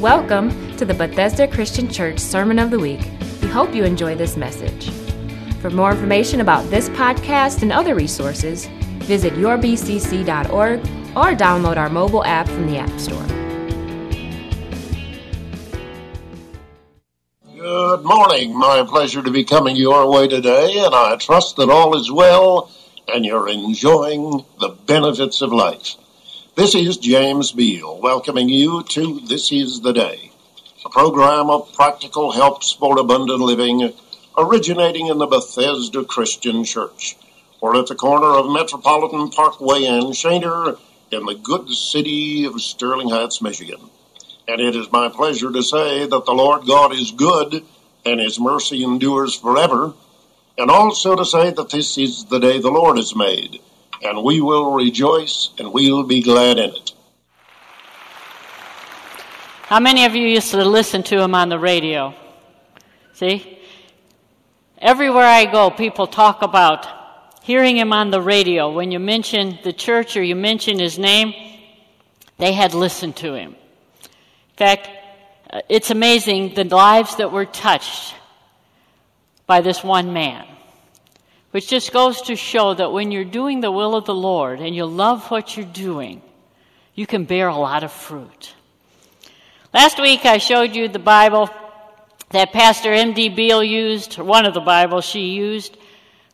Welcome to the Bethesda Christian Church Sermon of the Week. We hope you enjoy this message. For more information about this podcast and other resources, visit yourbcc.org or download our mobile app from the App Store. Good morning. My pleasure to be coming your way today, and I trust that all is well and you're enjoying the benefits of life. This is James Beall welcoming you to This Is the Day, a program of practical helps for abundant living originating in the Bethesda Christian Church. We're at the corner of Metropolitan Parkway and Schoenherr in the good city of Sterling Heights, Michigan. And it is my pleasure to say that the Lord God is good and his mercy endures forever, and also to say that this is the day the Lord has made and we will rejoice and we'll be glad in it. How many of you used to listen to him on the radio? See? Everywhere I go, people talk about hearing him on the radio. When you mention the church or you mention his name, they had listened to him. In fact, uh, it's amazing the lives that were touched by this one man. Which just goes to show that when you're doing the will of the Lord and you love what you're doing, you can bear a lot of fruit. Last week I showed you the Bible that Pastor M.D. Beall used, one of the Bibles she used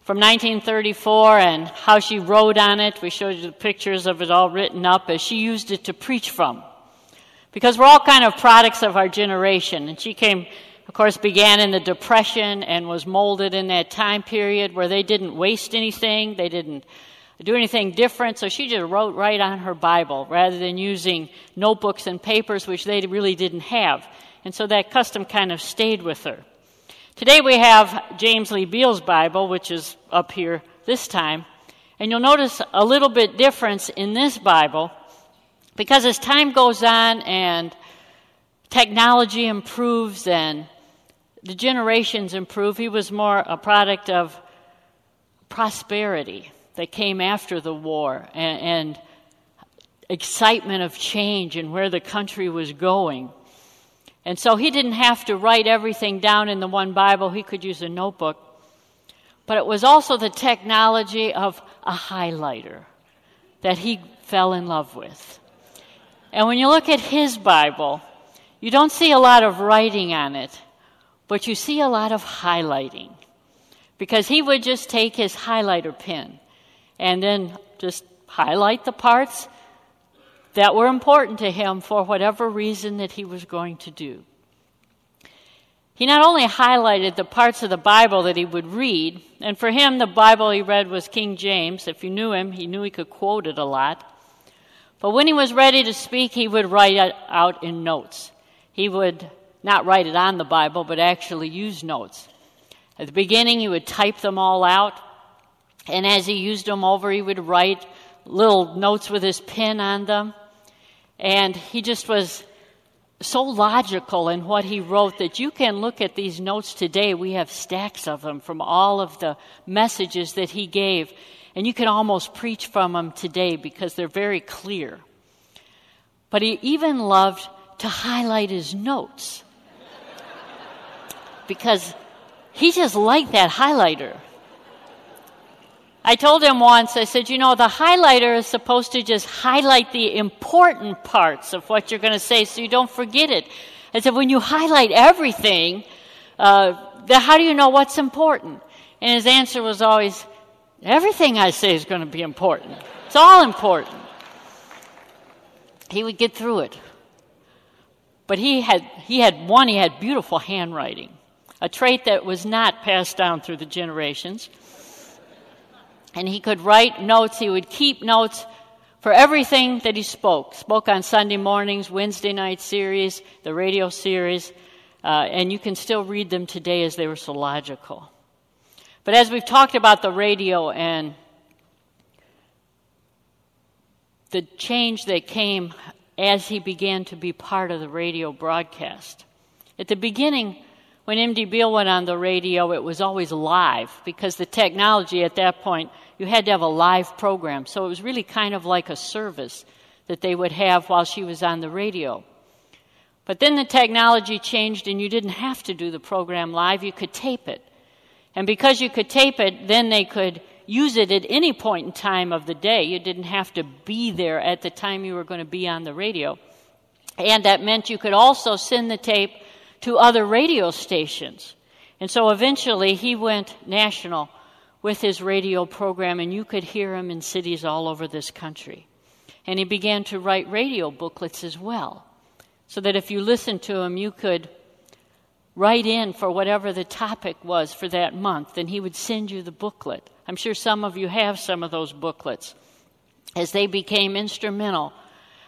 from 1934 and how she wrote on it. We showed you the pictures of it all written up as she used it to preach from. Because we're all kind of products of our generation. And she came of course, began in the Depression and was molded in that time period where they didn't waste anything, they didn't do anything different. So she just wrote right on her Bible rather than using notebooks and papers, which they really didn't have. And so that custom kind of stayed with her. Today we have James Lee Beall's Bible, which is up here this time. And you'll notice a little bit difference in this Bible because as time goes on and technology improves and the generations improve. He was more a product of prosperity that came after the war and, and excitement of change and where the country was going. And so he didn't have to write everything down in the one Bible, he could use a notebook. But it was also the technology of a highlighter that he fell in love with. And when you look at his Bible, you don't see a lot of writing on it. But you see a lot of highlighting because he would just take his highlighter pen and then just highlight the parts that were important to him for whatever reason that he was going to do. He not only highlighted the parts of the Bible that he would read, and for him, the Bible he read was King James. If you knew him, he knew he could quote it a lot. But when he was ready to speak, he would write it out in notes. He would not write it on the Bible, but actually use notes. At the beginning, he would type them all out, and as he used them over, he would write little notes with his pen on them. And he just was so logical in what he wrote that you can look at these notes today. We have stacks of them from all of the messages that he gave, and you can almost preach from them today because they're very clear. But he even loved to highlight his notes because he just liked that highlighter. I told him once, I said, you know, the highlighter is supposed to just highlight the important parts of what you're going to say so you don't forget it. I said, when you highlight everything, uh, the, how do you know what's important? And his answer was always, everything I say is going to be important. It's all important. He would get through it. But he had, he had one, he had beautiful handwriting a trait that was not passed down through the generations. And he could write notes, he would keep notes for everything that he spoke. Spoke on Sunday mornings, Wednesday night series, the radio series, uh, and you can still read them today as they were so logical. But as we've talked about the radio and the change that came as he began to be part of the radio broadcast. At the beginning, when MD Beall went on the radio, it was always live because the technology at that point, you had to have a live program. So it was really kind of like a service that they would have while she was on the radio. But then the technology changed and you didn't have to do the program live, you could tape it. And because you could tape it, then they could use it at any point in time of the day. You didn't have to be there at the time you were going to be on the radio. And that meant you could also send the tape to other radio stations. And so eventually he went national with his radio program, and you could hear him in cities all over this country. And he began to write radio booklets as well, so that if you listened to him, you could write in for whatever the topic was for that month, and he would send you the booklet. I'm sure some of you have some of those booklets, as they became instrumental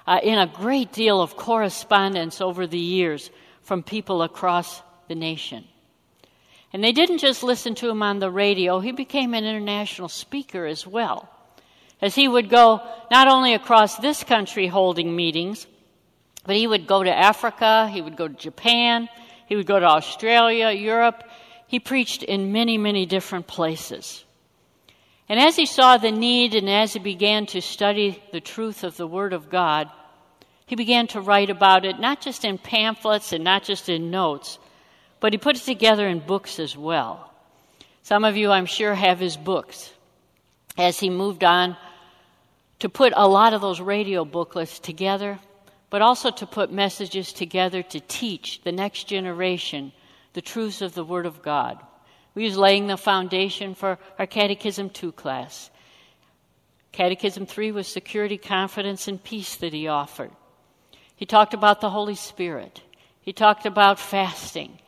uh, in a great deal of correspondence over the years from people across the nation. And they didn't just listen to him on the radio, he became an international speaker as well. As he would go not only across this country holding meetings, but he would go to Africa, he would go to Japan, he would go to Australia, Europe. He preached in many, many different places. And as he saw the need and as he began to study the truth of the Word of God, he began to write about it, not just in pamphlets and not just in notes, but he put it together in books as well. Some of you, I'm sure, have his books. As he moved on to put a lot of those radio booklets together, but also to put messages together to teach the next generation the truths of the Word of God. We was laying the foundation for our Catechism 2 class. Catechism 3 was security, confidence, and peace that he offered. He talked about the Holy Spirit. He talked about fasting.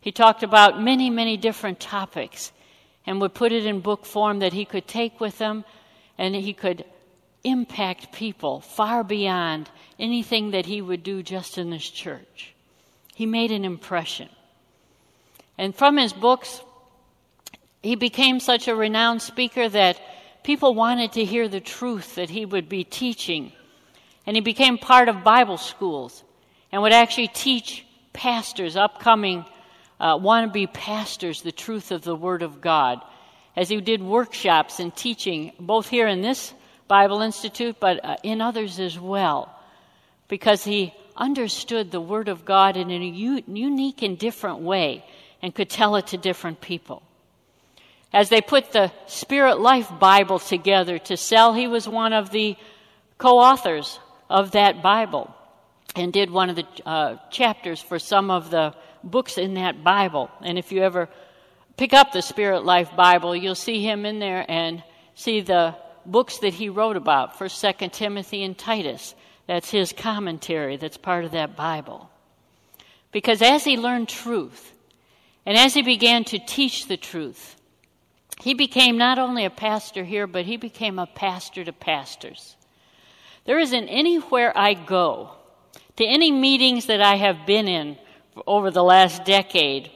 He talked about many, many different topics and would put it in book form that he could take with him and he could impact people far beyond anything that he would do just in this church. He made an impression. And from his books, he became such a renowned speaker that people wanted to hear the truth that he would be teaching. And he became part of Bible schools and would actually teach pastors, upcoming uh, wannabe pastors, the truth of the Word of God. As he did workshops and teaching, both here in this Bible Institute, but uh, in others as well, because he understood the Word of God in a u- unique and different way and could tell it to different people. As they put the Spirit Life Bible together to sell, he was one of the co authors of that Bible and did one of the uh, chapters for some of the books in that Bible. And if you ever pick up the Spirit Life Bible, you'll see him in there and see the books that he wrote about, First, Second Timothy, and Titus. That's his commentary that's part of that Bible. Because as he learned truth, and as he began to teach the truth, he became not only a pastor here, but he became a pastor to pastors. There isn't anywhere I go, to any meetings that I have been in over the last decade,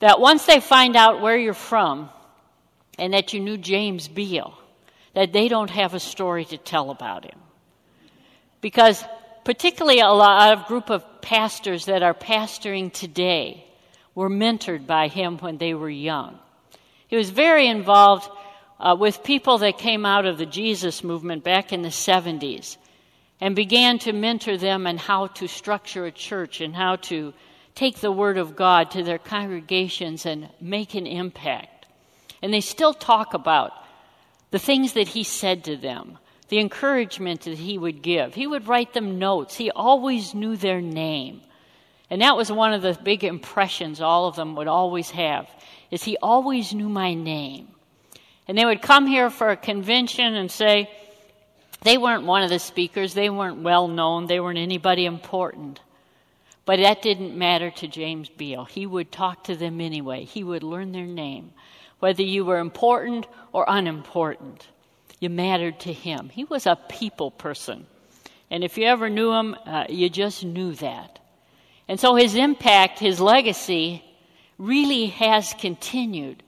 that once they find out where you're from and that you knew James Beall, that they don't have a story to tell about him. Because particularly a lot of group of pastors that are pastoring today were mentored by him when they were young. He was very involved uh, with people that came out of the Jesus movement back in the 70s and began to mentor them in how to structure a church and how to take the Word of God to their congregations and make an impact. And they still talk about the things that he said to them, the encouragement that he would give. He would write them notes, he always knew their name. And that was one of the big impressions all of them would always have is he always knew my name. And they would come here for a convention and say they weren't one of the speakers, they weren't well known, they weren't anybody important. But that didn't matter to James Beall. He would talk to them anyway. He would learn their name. Whether you were important or unimportant, you mattered to him. He was a people person. And if you ever knew him, uh, you just knew that. And so his impact, his legacy, really has continued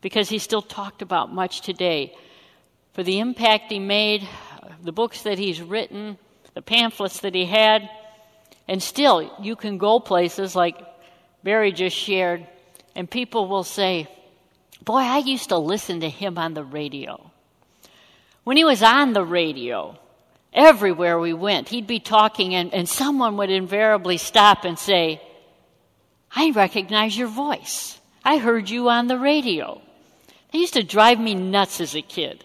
because he still talked about much today. For the impact he made, the books that he's written, the pamphlets that he had, and still you can go places like Barry just shared, and people will say, Boy, I used to listen to him on the radio. When he was on the radio, everywhere we went, he'd be talking, and, and someone would invariably stop and say, I recognize your voice. I heard you on the radio. It used to drive me nuts as a kid.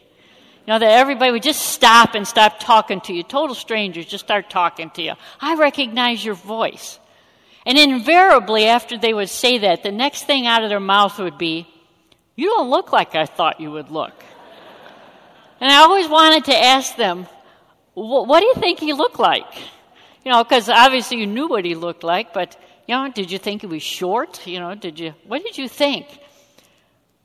You know, that everybody would just stop and stop talking to you. Total strangers just start talking to you. I recognize your voice. And invariably, after they would say that, the next thing out of their mouth would be, You don't look like I thought you would look. and I always wanted to ask them, What do you think he looked like? You know, because obviously you knew what he looked like, but, you know, did you think he was short? You know, did you, what did you think?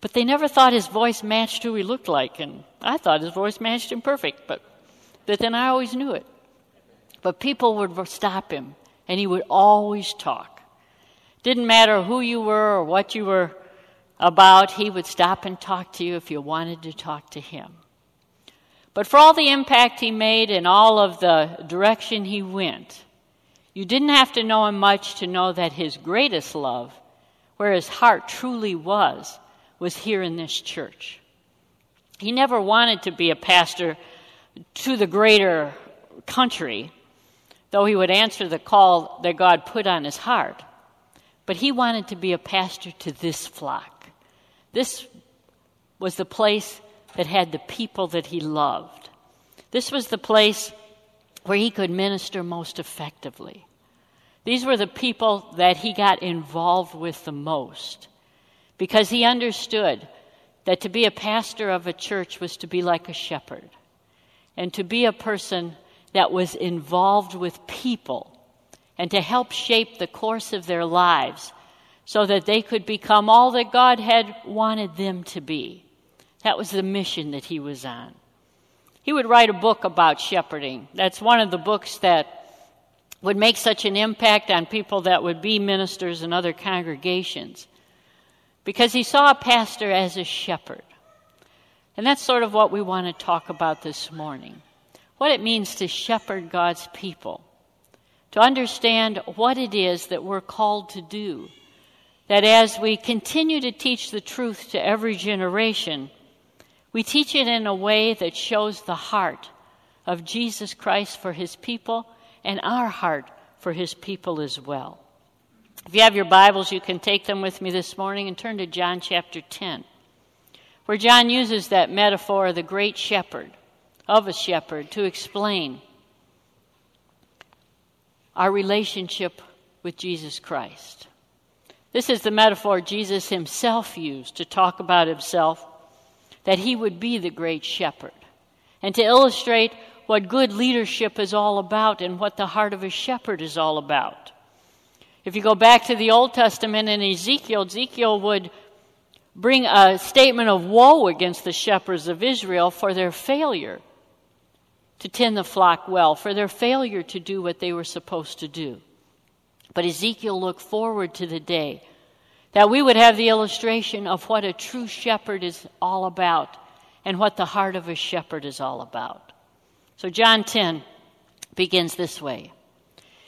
But they never thought his voice matched who he looked like, and I thought his voice matched him perfect, but, but then I always knew it. But people would stop him and he would always talk. Didn't matter who you were or what you were about, he would stop and talk to you if you wanted to talk to him. But for all the impact he made and all of the direction he went, you didn't have to know him much to know that his greatest love, where his heart truly was, was here in this church. He never wanted to be a pastor to the greater country though he would answer the call that God put on his heart. But he wanted to be a pastor to this flock. This was the place that had the people that he loved. This was the place where he could minister most effectively. These were the people that he got involved with the most because he understood that to be a pastor of a church was to be like a shepherd and to be a person that was involved with people and to help shape the course of their lives so that they could become all that God had wanted them to be. That was the mission that he was on. He would write a book about shepherding. That's one of the books that would make such an impact on people that would be ministers in other congregations because he saw a pastor as a shepherd. And that's sort of what we want to talk about this morning what it means to shepherd God's people, to understand what it is that we're called to do. That as we continue to teach the truth to every generation, we teach it in a way that shows the heart of Jesus Christ for his people and our heart for his people as well. If you have your Bibles, you can take them with me this morning and turn to John chapter 10, where John uses that metaphor of the great shepherd of a shepherd to explain our relationship with Jesus Christ. This is the metaphor Jesus himself used to talk about himself, that he would be the great shepherd, and to illustrate what good leadership is all about and what the heart of a shepherd is all about. If you go back to the Old Testament in Ezekiel, Ezekiel would bring a statement of woe against the shepherds of Israel for their failure to tend the flock well, for their failure to do what they were supposed to do. But Ezekiel looked forward to the day that we would have the illustration of what a true shepherd is all about and what the heart of a shepherd is all about. So, John 10 begins this way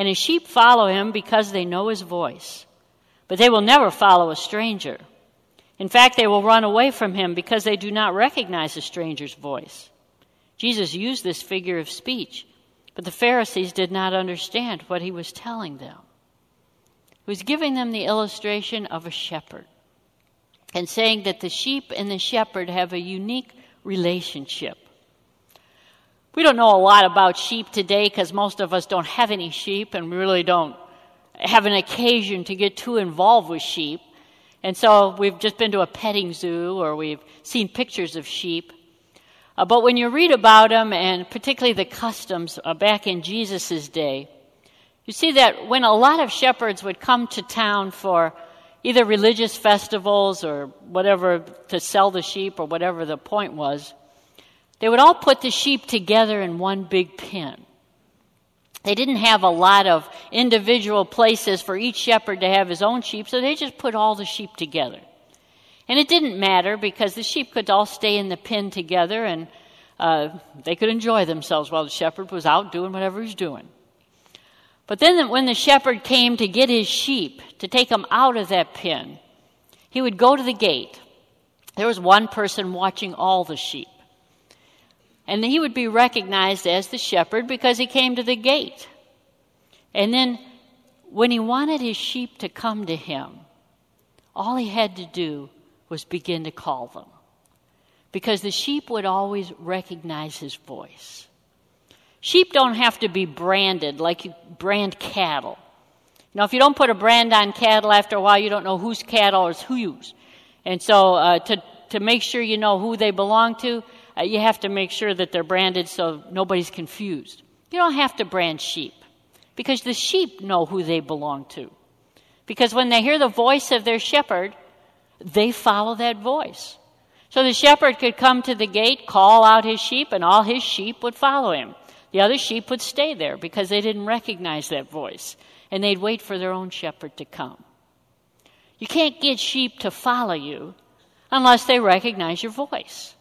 and his sheep follow him because they know his voice. But they will never follow a stranger. In fact, they will run away from him because they do not recognize a stranger's voice. Jesus used this figure of speech but the Pharisees did not understand what he was telling them. He was giving them the illustration of a shepherd and saying that the sheep and the shepherd have a unique relationship. We don't know a lot about sheep today because most of us don't have any sheep and we really don't have an occasion to get too involved with sheep. And so we've just been to a petting zoo or we've seen pictures of sheep. Uh, but when you read about them, and particularly the customs uh, back in Jesus' day, you see that when a lot of shepherds would come to town for either religious festivals or whatever to sell the sheep or whatever the point was, they would all put the sheep together in one big pen. they didn't have a lot of individual places for each shepherd to have his own sheep, so they just put all the sheep together. And it didn't matter because the sheep could all stay in the pen together and uh, they could enjoy themselves while the shepherd was out doing whatever he's doing. But then when the shepherd came to get his sheep, to take them out of that pen, he would go to the gate. There was one person watching all the sheep. And he would be recognized as the shepherd because he came to the gate. And then when he wanted his sheep to come to him, all he had to do was begin to call them because the sheep would always recognize his voice. Sheep don't have to be branded like you brand cattle. Now, if you don't put a brand on cattle, after a while, you don't know whose cattle is whose. And so, uh, to, to make sure you know who they belong to, uh, you have to make sure that they're branded so nobody's confused. You don't have to brand sheep because the sheep know who they belong to. Because when they hear the voice of their shepherd, they follow that voice. So the shepherd could come to the gate, call out his sheep, and all his sheep would follow him. The other sheep would stay there because they didn't recognize that voice, and they'd wait for their own shepherd to come. You can't get sheep to follow you unless they recognize your voice.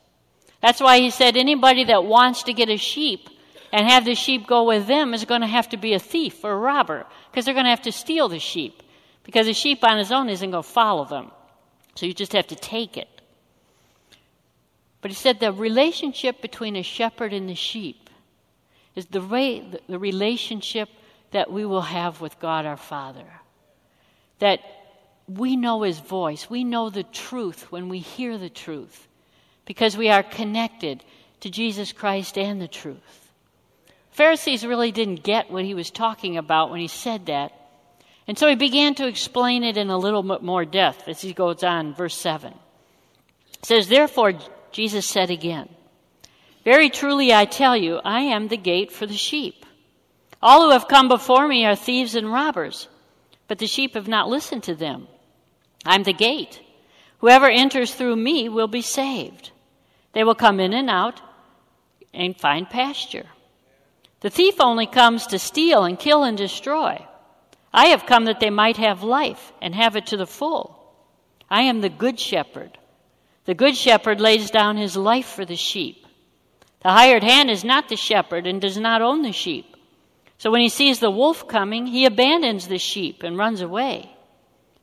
That's why he said anybody that wants to get a sheep and have the sheep go with them is going to have to be a thief or a robber because they're going to have to steal the sheep because the sheep on his own isn't going to follow them. So you just have to take it. But he said the relationship between a shepherd and the sheep is the, the relationship that we will have with God our Father. That we know his voice, we know the truth when we hear the truth because we are connected to Jesus Christ and the truth. Pharisees really didn't get what he was talking about when he said that. And so he began to explain it in a little bit more depth as he goes on, verse 7. It says, Therefore, Jesus said again, Very truly I tell you, I am the gate for the sheep. All who have come before me are thieves and robbers, but the sheep have not listened to them. I'm the gate. Whoever enters through me will be saved. They will come in and out and find pasture. The thief only comes to steal and kill and destroy. I have come that they might have life and have it to the full. I am the good shepherd. The good shepherd lays down his life for the sheep. The hired hand is not the shepherd and does not own the sheep. So when he sees the wolf coming, he abandons the sheep and runs away.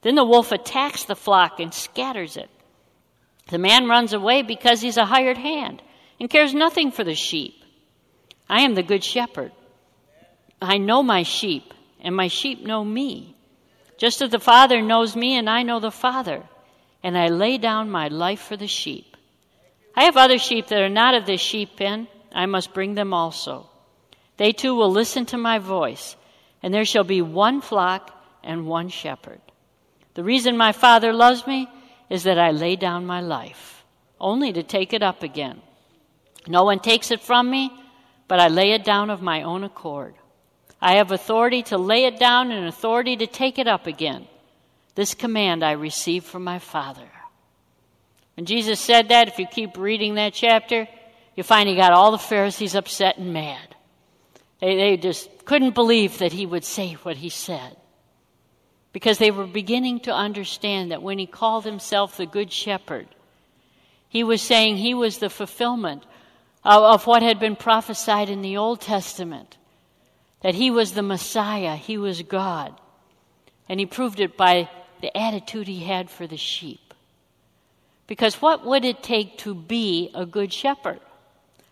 Then the wolf attacks the flock and scatters it. The man runs away because he's a hired hand and cares nothing for the sheep. I am the good shepherd. I know my sheep, and my sheep know me. Just as the Father knows me, and I know the Father, and I lay down my life for the sheep. I have other sheep that are not of this sheep pen. I must bring them also. They too will listen to my voice, and there shall be one flock and one shepherd. The reason my Father loves me is that I lay down my life, only to take it up again. No one takes it from me, but I lay it down of my own accord. I have authority to lay it down and authority to take it up again. This command I received from my Father. When Jesus said that, if you keep reading that chapter, you find he got all the Pharisees upset and mad. They, they just couldn't believe that he would say what he said because they were beginning to understand that when he called himself the Good Shepherd, he was saying he was the fulfillment of, of, what had been prophesied in the Old Testament that he was the Messiah, he was God. And he proved it by the attitude he had for the sheep. Because what would it take to be a good shepherd?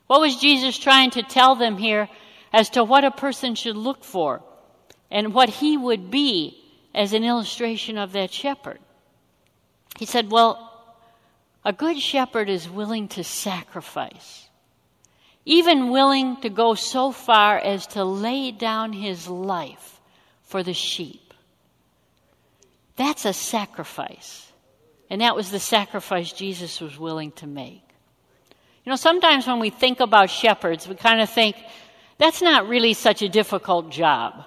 What was Jesus trying to tell them here as to what a person should look for and what he would be as an illustration of that shepherd. He said, Well, a good shepherd is willing to sacrifice, even willing to go so far as to lay down his life for the sheep. That's a sacrifice. And that was the sacrifice Jesus was willing to make. You know, sometimes when we think about shepherds, we kind of think, that's not really such a difficult job.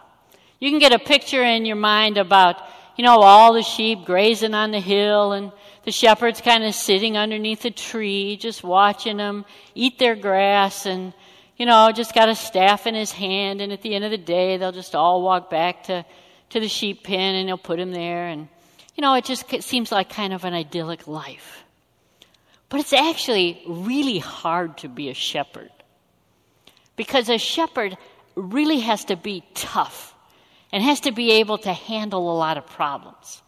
You can get a picture in your mind about, you know, all the sheep grazing on the hill and the shepherds kind of sitting underneath a tree, just watching them eat their grass and, you know, just got a staff in his hand, and at the end of the day, they'll just all walk back to, to the sheep pen and he'll put him there. And, you know, it just it seems like kind of an idyllic life. But it's actually really hard to be a shepherd. Because a shepherd really has to be tough and has to be able to handle a lot of problems.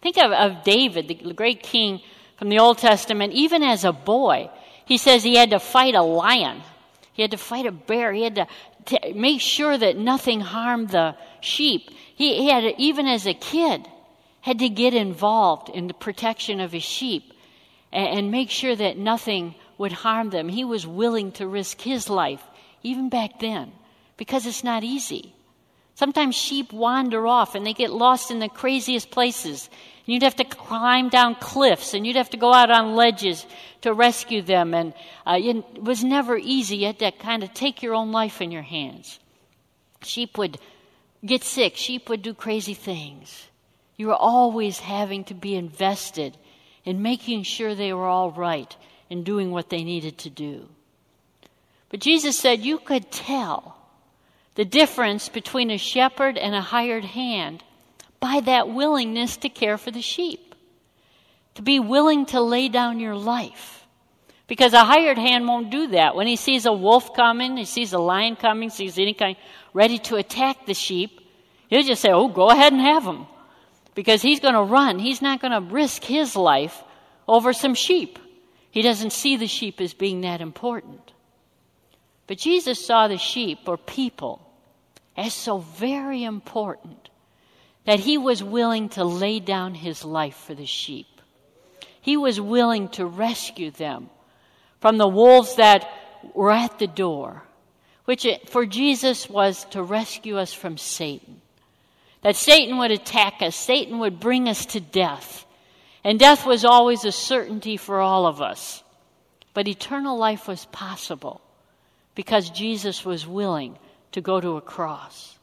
Think of, of David, the great king from the Old Testament, even as a boy. He says he had to fight a lion he had to fight a bear. He had to, to make sure that nothing harmed the sheep. He, he had, even as a kid, had to get involved in the protection of his sheep and, and make sure that nothing would harm them. He was willing to risk his life, even back then, because it's not easy. Sometimes sheep wander off and they get lost in the craziest places. And You'd have to climb down cliffs and you'd have to go out on ledges to rescue them. And uh, it was never easy. You had to kind of take your own life in your hands. Sheep would get sick, sheep would do crazy things. You were always having to be invested in making sure they were all right and doing what they needed to do. But Jesus said you could tell the difference between a shepherd and a hired hand by that willingness to care for the sheep, to be willing to lay down your life. Because a hired hand won't do that. When he sees a wolf coming, he sees a lion coming, sees any kind ready to attack the sheep, he'll just say, Oh, go ahead and have him. Because he's going to run. He's not going to risk his life over some sheep. He doesn't see the sheep as being that important. But Jesus saw the sheep or people as so very important that he was willing to lay down his life for the sheep. He was willing to rescue them from the wolves that were at the door, which for Jesus was to rescue us from Satan. That Satan would attack us, Satan would bring us to death. And death was always a certainty for all of us. But eternal life was possible because Jesus was willing to go to a cross.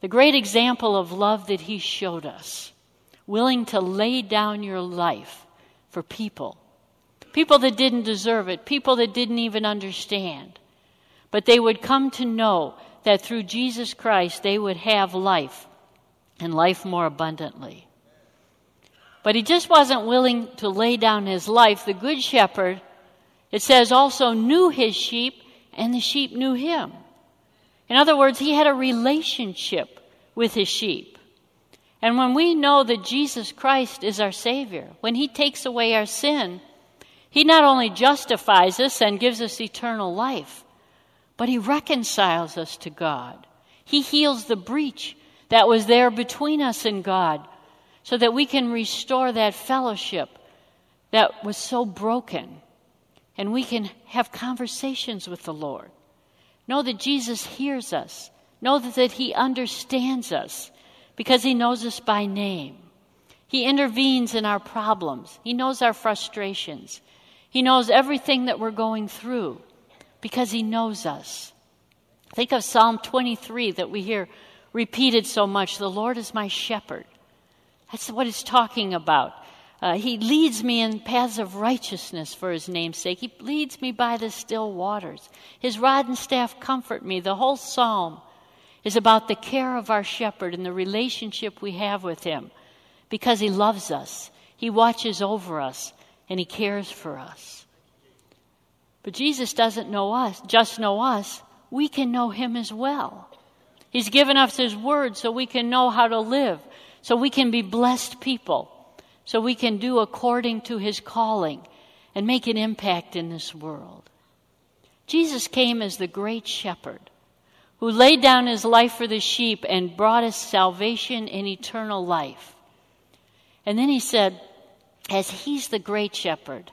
The great example of love that he showed us, willing to lay down your life for people. People that didn't deserve it, people that didn't even understand. But they would come to know that through Jesus Christ they would have life and life more abundantly. But he just wasn't willing to lay down his life. The Good Shepherd, it says, also knew his sheep, and the sheep knew him. In other words, he had a relationship with his sheep. And when we know that Jesus Christ is our Savior, when he takes away our sin, he not only justifies us and gives us eternal life, but he reconciles us to God. He heals the breach that was there between us and God so that we can restore that fellowship that was so broken and we can have conversations with the Lord. Know that Jesus hears us. Know that He understands us because He knows us by name. He intervenes in our problems. He knows our frustrations. He knows everything that we're going through because He knows us. Think of Psalm 23 that we hear repeated so much The Lord is my shepherd. That's what it's talking about. Uh, he leads me in paths of righteousness for his name's sake. He leads me by the still waters. His rod and staff comfort me. The whole psalm is about the care of our shepherd and the relationship we have with him because he loves us. He watches over us and he cares for us. But Jesus doesn't know us, just know us. We can know him as well. He's given us his word so we can know how to live, so we can be blessed people so we can do according to his calling and make an impact in this world. Jesus came as the great shepherd who laid down his life for the sheep and brought us salvation and eternal life. And then he said, as he's the great shepherd,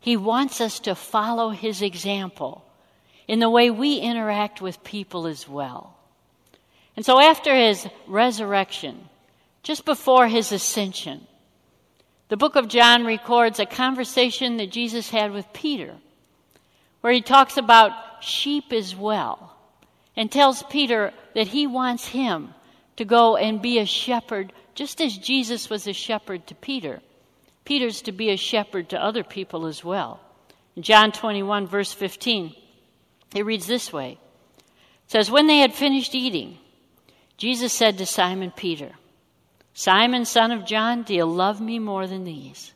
he wants us to follow his example in the way we interact with people as well. And so after his resurrection, just before his ascension, the book of John records a conversation that Jesus had with Peter, where he talks about sheep as well, and tells Peter that he wants him to go and be a shepherd, just as Jesus was a shepherd to Peter. Peter's to be a shepherd to other people as well. In John 21, verse 15, It reads this way It says, When they had finished eating, Jesus said to Simon Peter, Simon, son of John, do you love me more than these?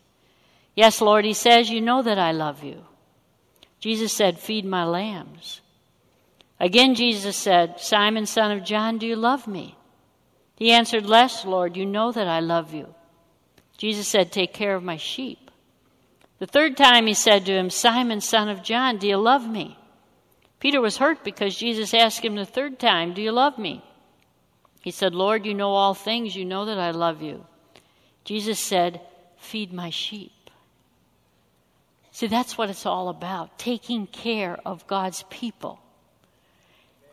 Yes, Lord, he says, You know that I love you. Jesus said, Feed my lambs. Again, Jesus said, Simon, son of John, do you love me? He answered, Less, Lord, you know that I love you. Jesus said, Take care of my sheep. The third time he said to him, Simon, son of John, do you love me? Peter was hurt because Jesus asked him the third time, Do you love me? He said, Lord, you know all things. You know that I love you. Jesus said, Feed my sheep. See, that's what it's all about taking care of God's people.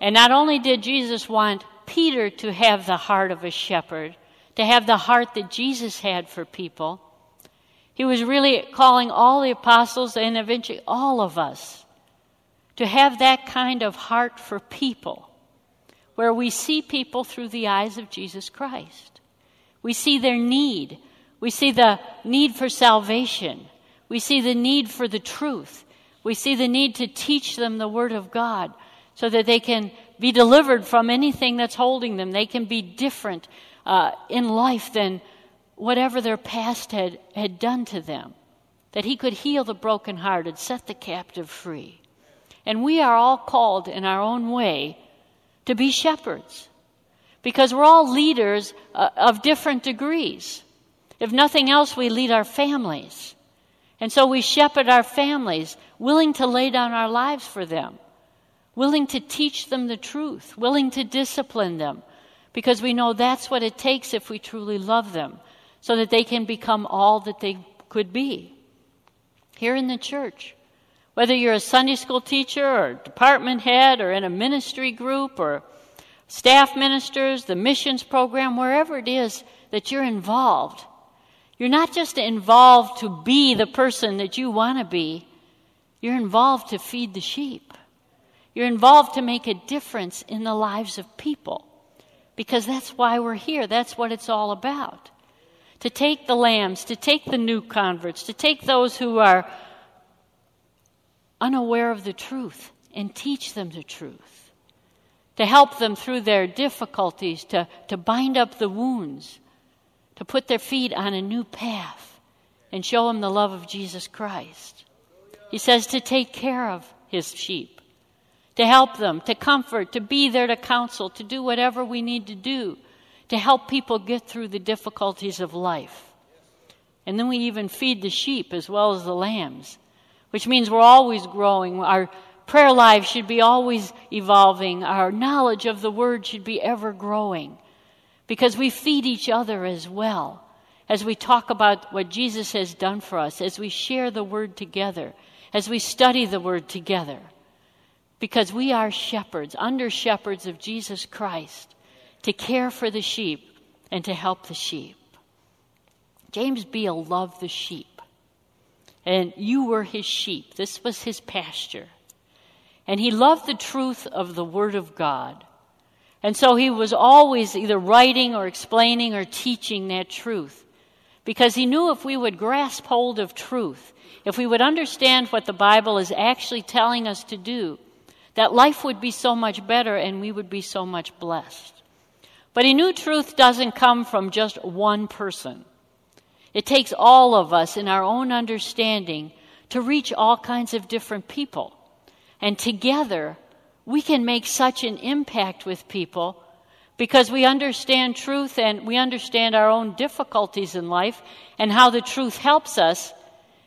And not only did Jesus want Peter to have the heart of a shepherd, to have the heart that Jesus had for people, he was really calling all the apostles and eventually all of us to have that kind of heart for people, where we see people through the eyes of Jesus Christ. We see their need. We see the need for salvation. We see the need for the truth. We see the need to teach them the Word of God so that they can be delivered from anything that's holding them. They can be different uh, in life than whatever their past had, had done to them. That He could heal the brokenhearted, set the captive free. And we are all called in our own way to be shepherds because we're all leaders uh, of different degrees. If nothing else, we lead our families. And so we shepherd our families, willing to lay down our lives for them, willing to teach them the truth, willing to discipline them, because we know that's what it takes if we truly love them, so that they can become all that they could be. Here in the church, whether you're a Sunday school teacher or department head or in a ministry group or staff ministers, the missions program, wherever it is that you're involved, you're not just involved to be the person that you want to be, you're involved to feed the sheep. You're involved to make a difference in the lives of people because that's why we're here. That's what it's all about. To take the lambs, to take the new converts, to take those who are unaware of the truth and teach them the truth, to help them through their difficulties, to, to bind up the wounds, to put their feet on a new path and show them the love of Jesus Christ. He says to take care of his sheep, to help them, to comfort, to be there to counsel, to do whatever we need to do to help people get through the difficulties of life. And then we even feed the sheep as well as the lambs which means we're always growing. Our prayer life should be always evolving. Our knowledge of the Word should be ever growing because we feed each other as well as we talk about what Jesus has done for us, as we share the Word together, as we study the Word together. Because we are shepherds, under shepherds of Jesus Christ, to care for the sheep and to help the sheep. James Beall loved the sheep and you were his sheep. This was his pasture. And he loved the truth of the Word of God. And so he was always either writing or explaining or teaching that truth. Because he knew if we would grasp hold of truth, if we would understand what the Bible is actually telling us to do, that life would be so much better and we would be so much blessed. But he knew truth doesn't come from just one person. It takes all of us in our own understanding to reach all kinds of different people. And together, we can make such an impact with people because we understand truth and we understand our own difficulties in life and how the truth helps us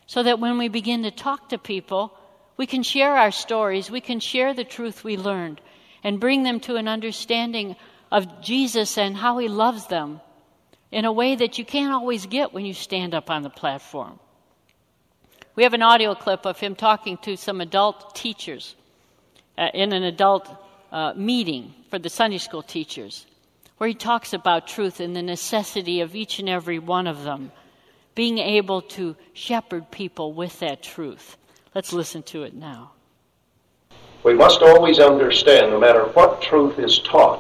so that when we begin to talk to people, we can share our stories, we can share the truth we learned and bring them to an understanding of Jesus and how he loves them in a way that you can't always get when you stand up on the platform. We have an audio clip of him talking to some adult teachers uh, in an adult uh, meeting for the Sunday school teachers, where he talks about truth and the necessity of each and every one of them being able to shepherd people with that truth. Let's listen to it now. We must always understand, no matter what truth is taught,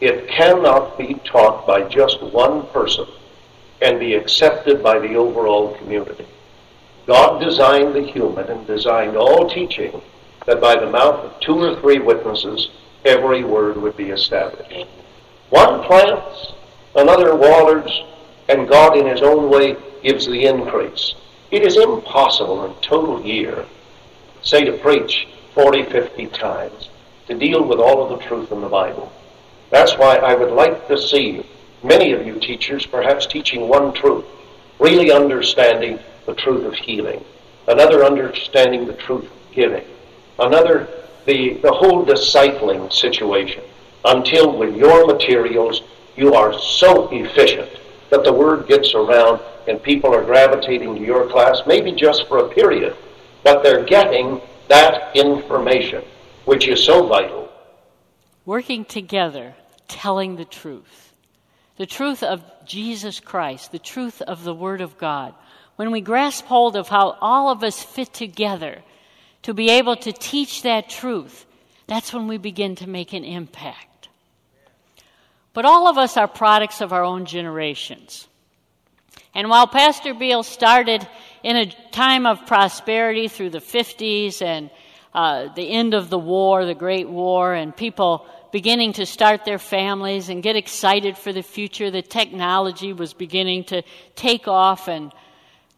it cannot be taught by just one person and be accepted by the overall community. God designed the human and designed all teaching that by the mouth of two or three witnesses, every word would be established. One plants, another waters, and God in his own way gives the increase. It is impossible in a total year, say to preach 40, 50 times, to deal with all of the truth in the Bible. That's why I would like to see many of you teachers perhaps teaching one truth, really understanding the truth of healing, another understanding the truth of giving, another the, the whole discipling situation, until with your materials you are so efficient that the word gets around and people are gravitating to your class, maybe just for a period, but they're getting that information, which is so vital. Working together, telling the truth. The truth of Jesus Christ, the truth of the Word of God. When we grasp hold of how all of us fit together to be able to teach that truth, that's when we begin to make an impact. But all of us are products of our own generations. And while Pastor Beall started in a time of prosperity through the 50s and uh, the end of the war, the Great War, and people beginning to start their families and get excited for the future, the technology was beginning to take off, and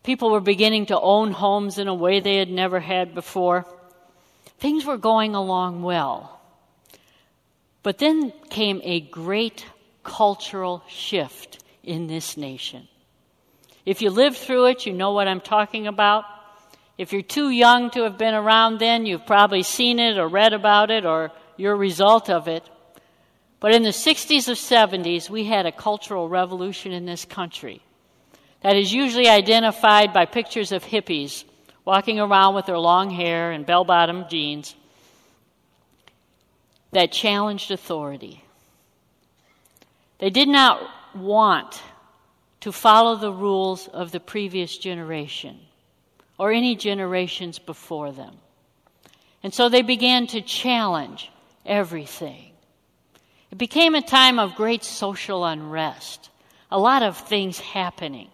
people were beginning to own homes in a way they had never had before. Things were going along well. But then came a great cultural shift in this nation. If you lived through it, you know what I'm talking about. If you're too young to have been around then, you've probably seen it or read about it or you're a result of it. But in the 60s or 70s, we had a cultural revolution in this country that is usually identified by pictures of hippies walking around with their long hair and bell bottom jeans that challenged authority. They did not want to follow the rules of the previous generation or any generations before them. And so they began to challenge everything. It became a time of great social unrest, a lot of things happening,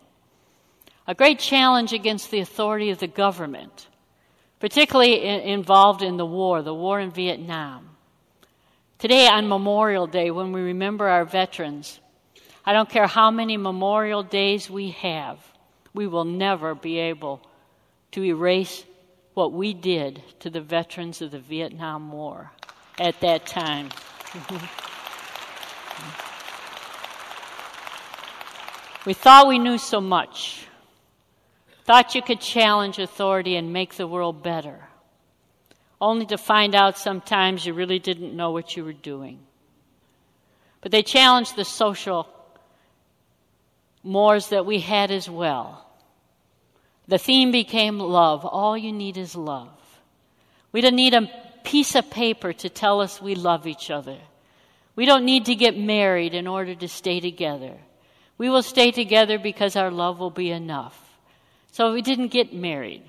a great challenge against the authority of the government, particularly involved in the war, the war in Vietnam. Today, on Memorial Day, when we remember our veterans, I don't care how many memorial days we have, we will never be able to erase what we did to the veterans of the Vietnam War at that time. we thought we knew so much, thought you could challenge authority and make the world better, only to find out sometimes you really didn't know what you were doing. But they challenged the social mores that we had as well. The theme became love. All you need is love. We didn't need a piece of paper to tell us we love each other. We don't need to get married in order to stay together. We will stay together because our love will be enough. So we didn't get married,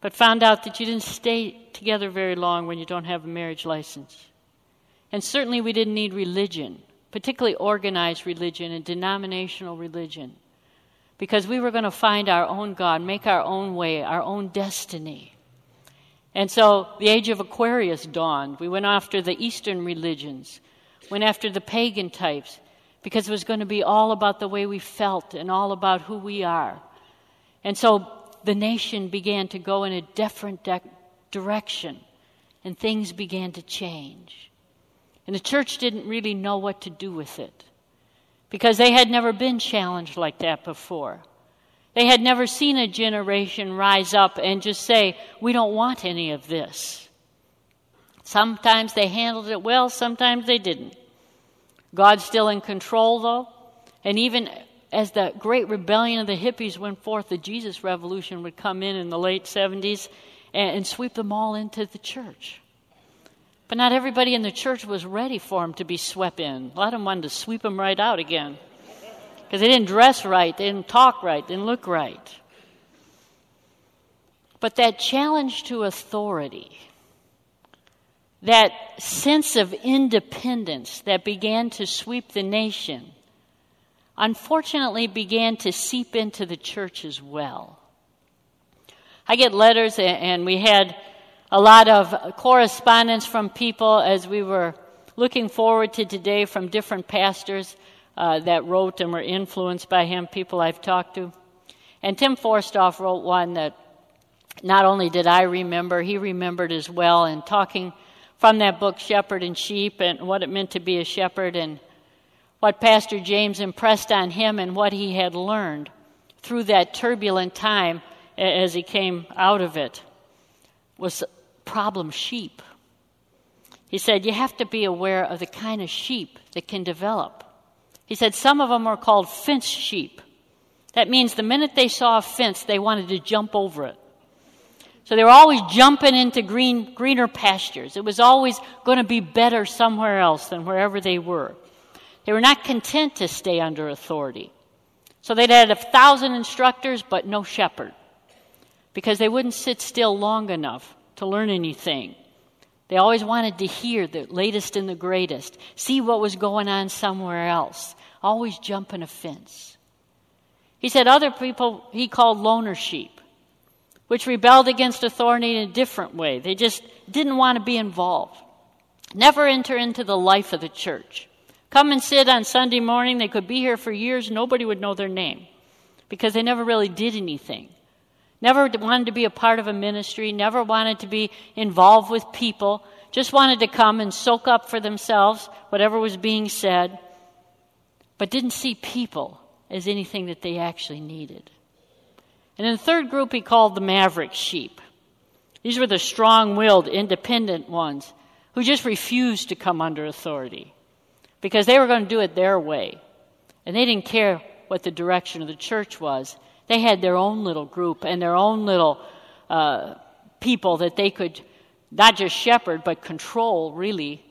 but found out that you didn't stay together very long when you don't have a marriage license. And certainly we didn't need religion particularly organized religion and denominational religion, because we were going to find our own God, make our own way, our own destiny. And so the age of Aquarius dawned. We went after the Eastern religions, went after the pagan types, because it was going to be all about the way we felt and all about who we are. And so the nation began to go in a different de- direction, and things began to change. And the church didn't really know what to do with it because they had never been challenged like that before. They had never seen a generation rise up and just say, We don't want any of this. Sometimes they handled it well, sometimes they didn't. God's still in control, though. And even as the great rebellion of the hippies went forth, the Jesus Revolution would come in in the late 70s and, and sweep them all into the church. But not everybody in the church was ready for him to be swept in. A lot of them wanted to sweep him right out again. Because they didn't dress right, they didn't talk right, they didn't look right. But that challenge to authority, that sense of independence that began to sweep the nation, unfortunately began to seep into the church as well. I get letters, and we had a lot of correspondence from people as we were looking forward to today from different pastors uh, that wrote and were influenced by him, people I've talked to. And Tim Forstoff wrote one that not only did I remember, he remembered as well, and talking from that book, Shepherd and Sheep, and what it meant to be a shepherd, and what Pastor James impressed on him and what he had learned through that turbulent time as he came out of it was problem sheep. He said, You have to be aware of the kind of sheep that can develop. He said, Some of them are called fence sheep. That means the minute they saw a fence, they wanted to jump over it. So they were always jumping into green, greener pastures. It was always going to be better somewhere else than wherever they were. They were not content to stay under authority. So they'd had a thousand instructors, but no shepherd. Because they wouldn't sit still long enough to learn anything. They always wanted to hear the latest and the greatest, see what was going on somewhere else, always jumping a fence. He said other people he called loner sheep which rebelled against authority in a different way. They just didn't want to be involved. Never enter into the life of the church. Come and sit on Sunday morning. They could be here for years. Nobody would know their name because they never really did anything. Never wanted to be a part of a ministry, never wanted to be involved with people, just wanted to come and soak up for themselves whatever was being said, but didn't see people as anything that they actually needed. And in the third group, he called the maverick sheep. These were the strong willed, independent ones who just refused to come under authority because they were going to do it their way. And they didn't care what the direction of the church was. They had their own little group and their own little uh, people that they could not just shepherd, but control, really,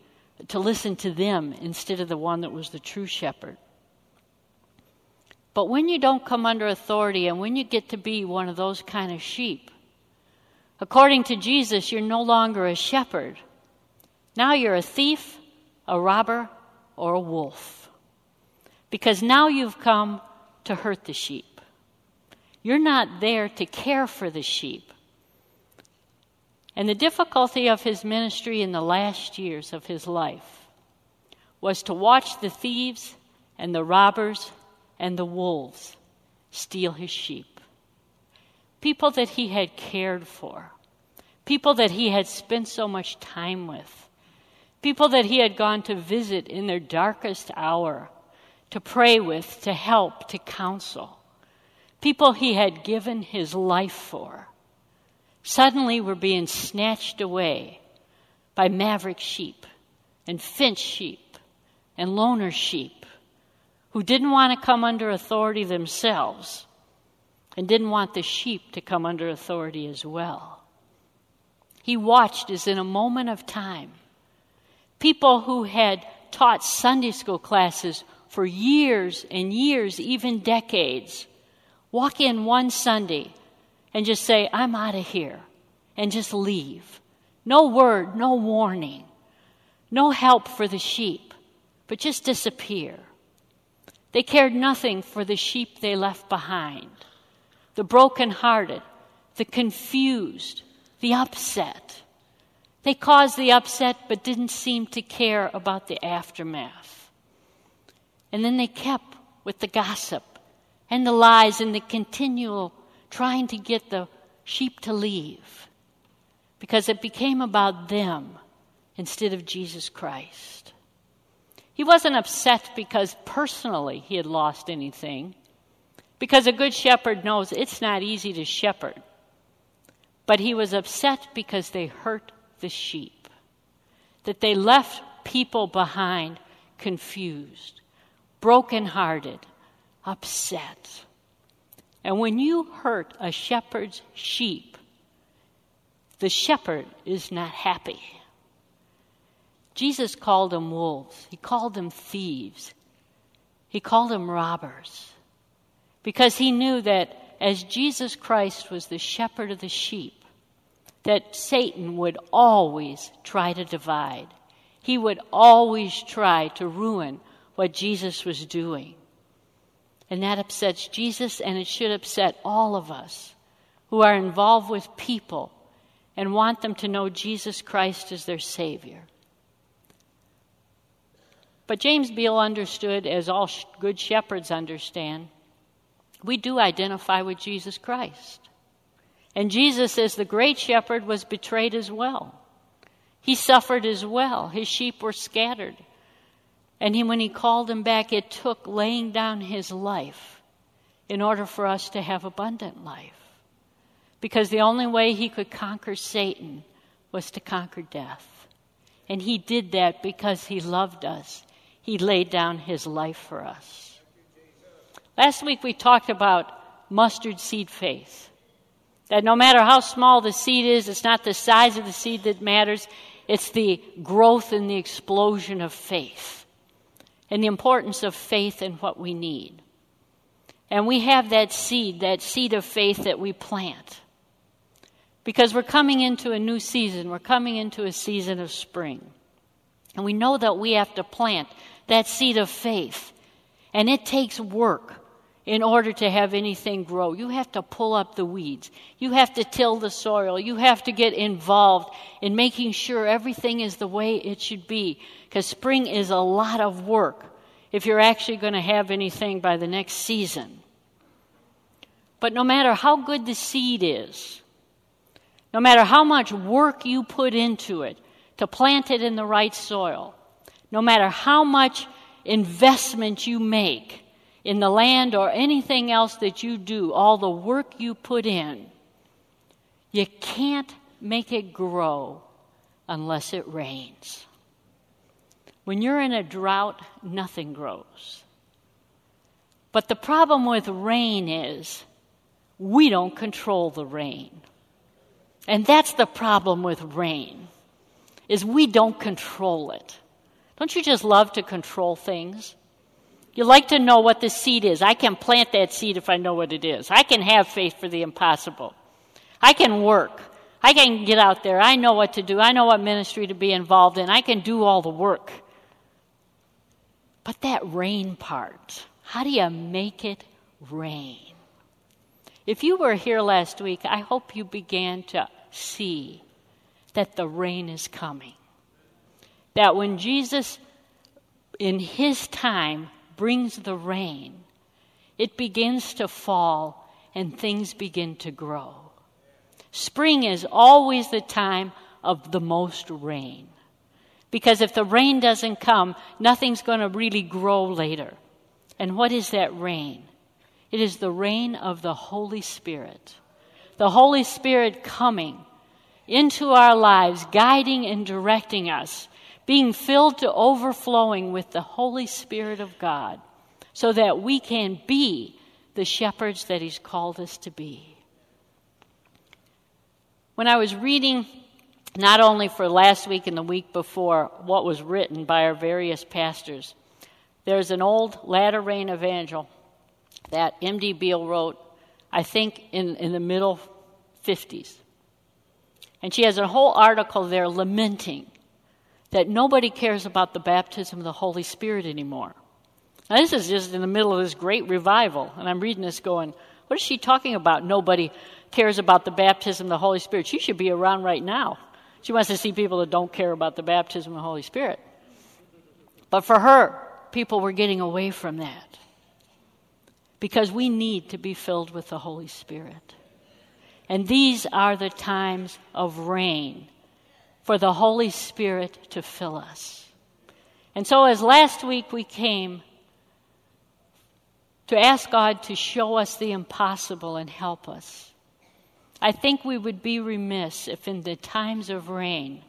to listen to them instead of the one that was the true shepherd. But when you don't come under authority and when you get to be one of those kind of sheep, according to Jesus, you're no longer a shepherd. Now you're a thief, a robber, or a wolf. Because now you've come to hurt the sheep. You're not there to care for the sheep. And the difficulty of his ministry in the last years of his life was to watch the thieves and the robbers and the wolves steal his sheep. People that he had cared for, people that he had spent so much time with, people that he had gone to visit in their darkest hour, to pray with, to help, to counsel, people he had given his life for, suddenly were being snatched away by maverick sheep and finch sheep and loner sheep who didn't want to come under authority themselves and didn't want the sheep to come under authority as well. He watched as in a moment of time, people who had taught Sunday school classes for years and years, even decades, walk in one Sunday and just say, I'm out of here, and just leave. No word, no warning, no help for the sheep, but just disappear. They cared nothing for the sheep they left behind, the broken-hearted, the confused, the upset. They caused the upset but didn't seem to care about the aftermath. And then they kept with the gossip and the lies and the continual trying to get the sheep to leave because it became about them instead of Jesus Christ. He wasn't upset because personally he had lost anything, because a good shepherd knows it's not easy to shepherd. But he was upset because they hurt the sheep, that they left people behind confused, brokenhearted, upset. And when you hurt a shepherd's sheep, the shepherd is not happy. Jesus called them wolves, he called them thieves, he called them robbers. Because he knew that as Jesus Christ was the shepherd of the sheep, that Satan would always try to divide. He would always try to ruin what Jesus was doing. And that upsets Jesus, and it should upset all of us who are involved with people and want them to know Jesus Christ as their Savior. But James Beall understood, as all good shepherds understand, we do identify with Jesus Christ. And Jesus, as the great shepherd, was betrayed as well. He suffered as well. His sheep were scattered. And he, when he called them back, it took laying down his life in order for us to have abundant life. Because the only way he could conquer Satan was to conquer death. And he did that because he loved us. He laid down his life for us. Last week we talked about mustard seed faith. That no matter how small the seed is, it's not the size of the seed that matters, it's the growth and the explosion of faith and the importance of faith in what we need. And we have that seed, that seed of faith that we plant. Because we're coming into a new season, we're coming into a season of spring. And we know that we have to plant that seed of faith. And it takes work in order to have anything grow. You have to pull up the weeds. You have to till the soil. You have to get involved in making sure everything is the way it should be. Because spring is a lot of work if you're actually going to have anything by the next season. But no matter how good the seed is, no matter how much work you put into it to plant it in the right soil, no matter how much investment you make, in the land or anything else that you do, all the work you put in, you can't make it grow unless it rains. When you're in a drought, nothing grows. But the problem with rain is we don't control the rain. And that's the problem with rain is we don't control it. Don't you just love to control things? You like to know what the seed is. I can plant that seed if I know what it is. I can have faith for the impossible. I can work. I can get out there. I know what to do. I know what ministry to be involved in. I can do all the work. But that rain part, how do you make it rain? If you were here last week, I hope you began to see that the rain is coming. That when Jesus, in his time, brings the rain, it begins to fall and things begin to grow. Spring is always the time of the most rain. Because if the rain doesn't come, nothing's going to really grow later. And what is that rain? It is the rain of the Holy Spirit. The Holy Spirit coming into our lives, guiding and directing us being filled to overflowing with the Holy Spirit of God so that we can be the shepherds that He's called us to be. When I was reading, not only for last week and the week before, what was written by our various pastors, there's an old latter rain evangel that M.D. Beall wrote, I think, in, in the middle 50s. And she has a whole article there lamenting that nobody cares about the baptism of the Holy Spirit anymore. Now, this is just in the middle of this great revival, and I'm reading this going, what is she talking about? Nobody cares about the baptism of the Holy Spirit. She should be around right now. She wants to see people that don't care about the baptism of the Holy Spirit. But for her, people were getting away from that because we need to be filled with the Holy Spirit. And these are the times of rain for the Holy Spirit to fill us. And so, as last week we came to ask God to show us the impossible and help us, I think we would be remiss if in the times of rain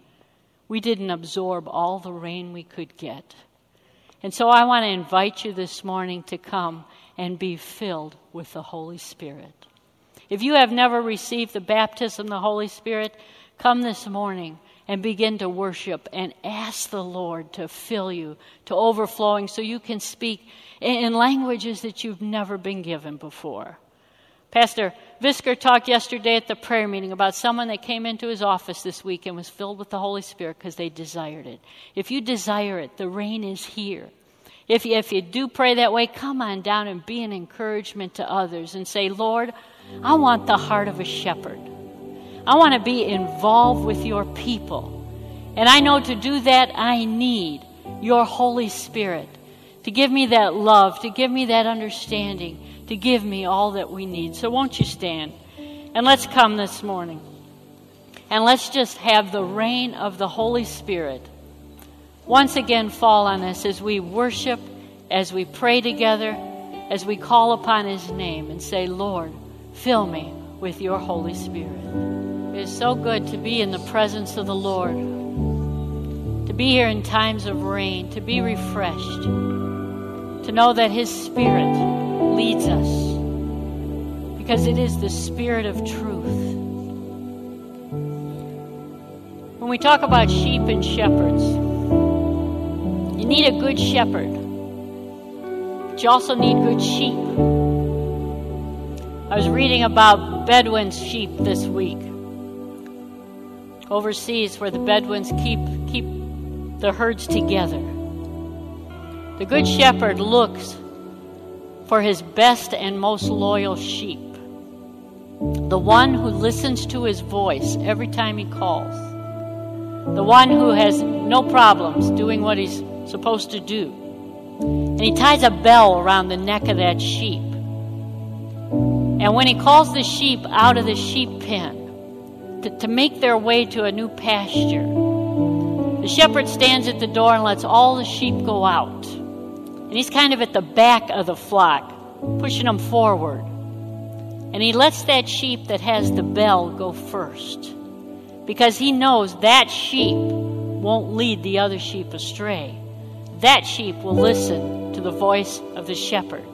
we didn't absorb all the rain we could get. And so I want to invite you this morning to come and be filled with the Holy Spirit. If you have never received the baptism of the Holy Spirit, come this morning and begin to worship and ask the Lord to fill you to overflowing so you can speak in languages that you've never been given before. Pastor Visker talked yesterday at the prayer meeting about someone that came into his office this week and was filled with the Holy Spirit because they desired it. If you desire it, the rain is here. If you, if you do pray that way, come on down and be an encouragement to others and say, Lord, I want the heart of a shepherd. I want to be involved with your people. And I know to do that, I need your Holy Spirit to give me that love, to give me that understanding, to give me all that we need. So won't you stand? And let's come this morning. And let's just have the rain of the Holy Spirit once again fall on us as we worship, as we pray together, as we call upon His name and say, Lord, fill me with your Holy Spirit. It is so good to be in the presence of the Lord, to be here in times of rain, to be refreshed, to know that His Spirit leads us, because it is the Spirit of truth. When we talk about sheep and shepherds, you need a good shepherd, but you also need good sheep. I was reading about Bedouin sheep this week. Overseas, where the Bedouins keep, keep the herds together. The good shepherd looks for his best and most loyal sheep. The one who listens to his voice every time he calls the one who has no problems doing what he's supposed to do. And he ties a bell around the neck of that sheep. And when he calls the sheep out of the sheep pen to, to make their way to a new pasture, the shepherd stands at the door and lets all the sheep go out. And he's kind of at the back of the flock, pushing them forward. And he lets that sheep that has the bell go first because he knows that sheep won't lead the other sheep astray. That sheep will listen to the voice of the shepherd.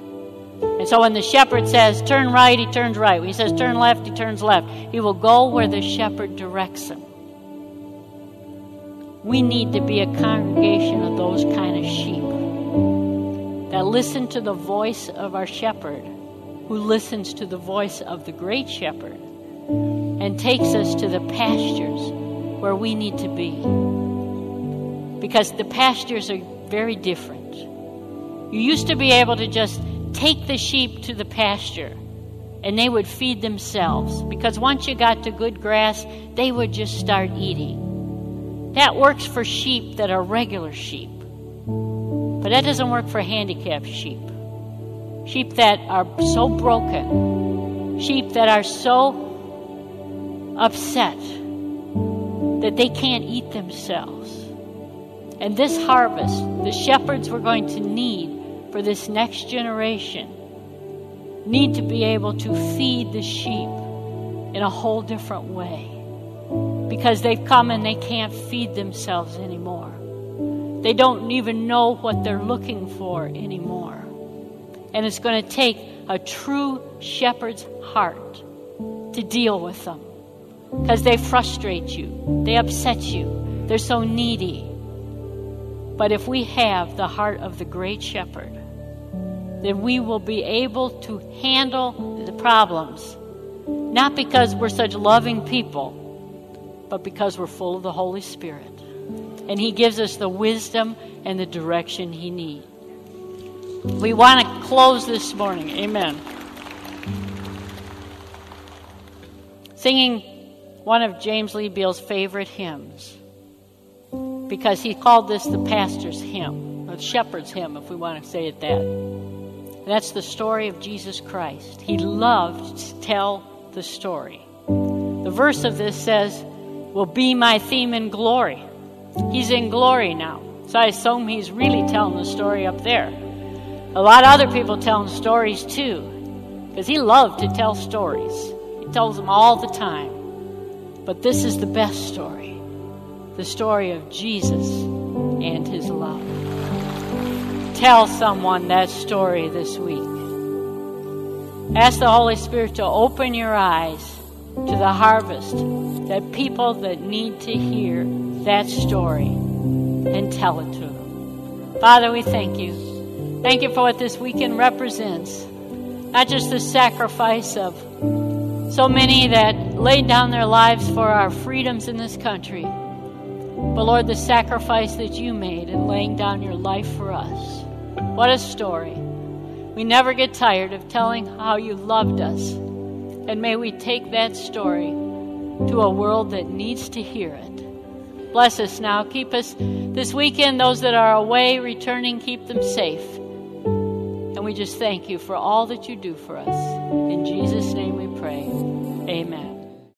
And so when the shepherd says, turn right, he turns right. When he says, turn left, he turns left. He will go where the shepherd directs him. We need to be a congregation of those kind of sheep that listen to the voice of our shepherd, who listens to the voice of the great shepherd and takes us to the pastures where we need to be. Because the pastures are very different. You used to be able to just take the sheep to the pasture and they would feed themselves because once you got to good grass, they would just start eating. That works for sheep that are regular sheep, but that doesn't work for handicapped sheep. Sheep that are so broken, sheep that are so upset that they can't eat themselves. And this harvest, the shepherds we're going to need for this next generation need to be able to feed the sheep in a whole different way because they've come and they can't feed themselves anymore. They don't even know what they're looking for anymore. And it's going to take a true shepherd's heart to deal with them because they frustrate you, they upset you, they're so needy. But if we have the heart of the great shepherd, then we will be able to handle the problems, not because we're such loving people, but because we're full of the Holy Spirit. And He gives us the wisdom and the direction He needs. We want to close this morning. Amen. Singing one of James Lee Beall's favorite hymns because he called this the pastor's hymn, the shepherd's hymn, if we want to say it that. That's the story of Jesus Christ. He loved to tell the story. The verse of this says, Will be my theme in glory. He's in glory now. So I assume he's really telling the story up there. A lot of other people telling stories too, because he loved to tell stories. He tells them all the time. But this is the best story the story of Jesus and his love. Tell someone that story this week. Ask the Holy Spirit to open your eyes to the harvest, that people that need to hear that story and tell it to them. Father, we thank you. Thank you for what this weekend represents. Not just the sacrifice of so many that laid down their lives for our freedoms in this country. But Lord, the sacrifice that you made in laying down your life for us. What a story. We never get tired of telling how you loved us. And may we take that story to a world that needs to hear it. Bless us now. Keep us this weekend. Those that are away, returning, keep them safe. And we just thank you for all that you do for us. In Jesus' name we pray. Amen.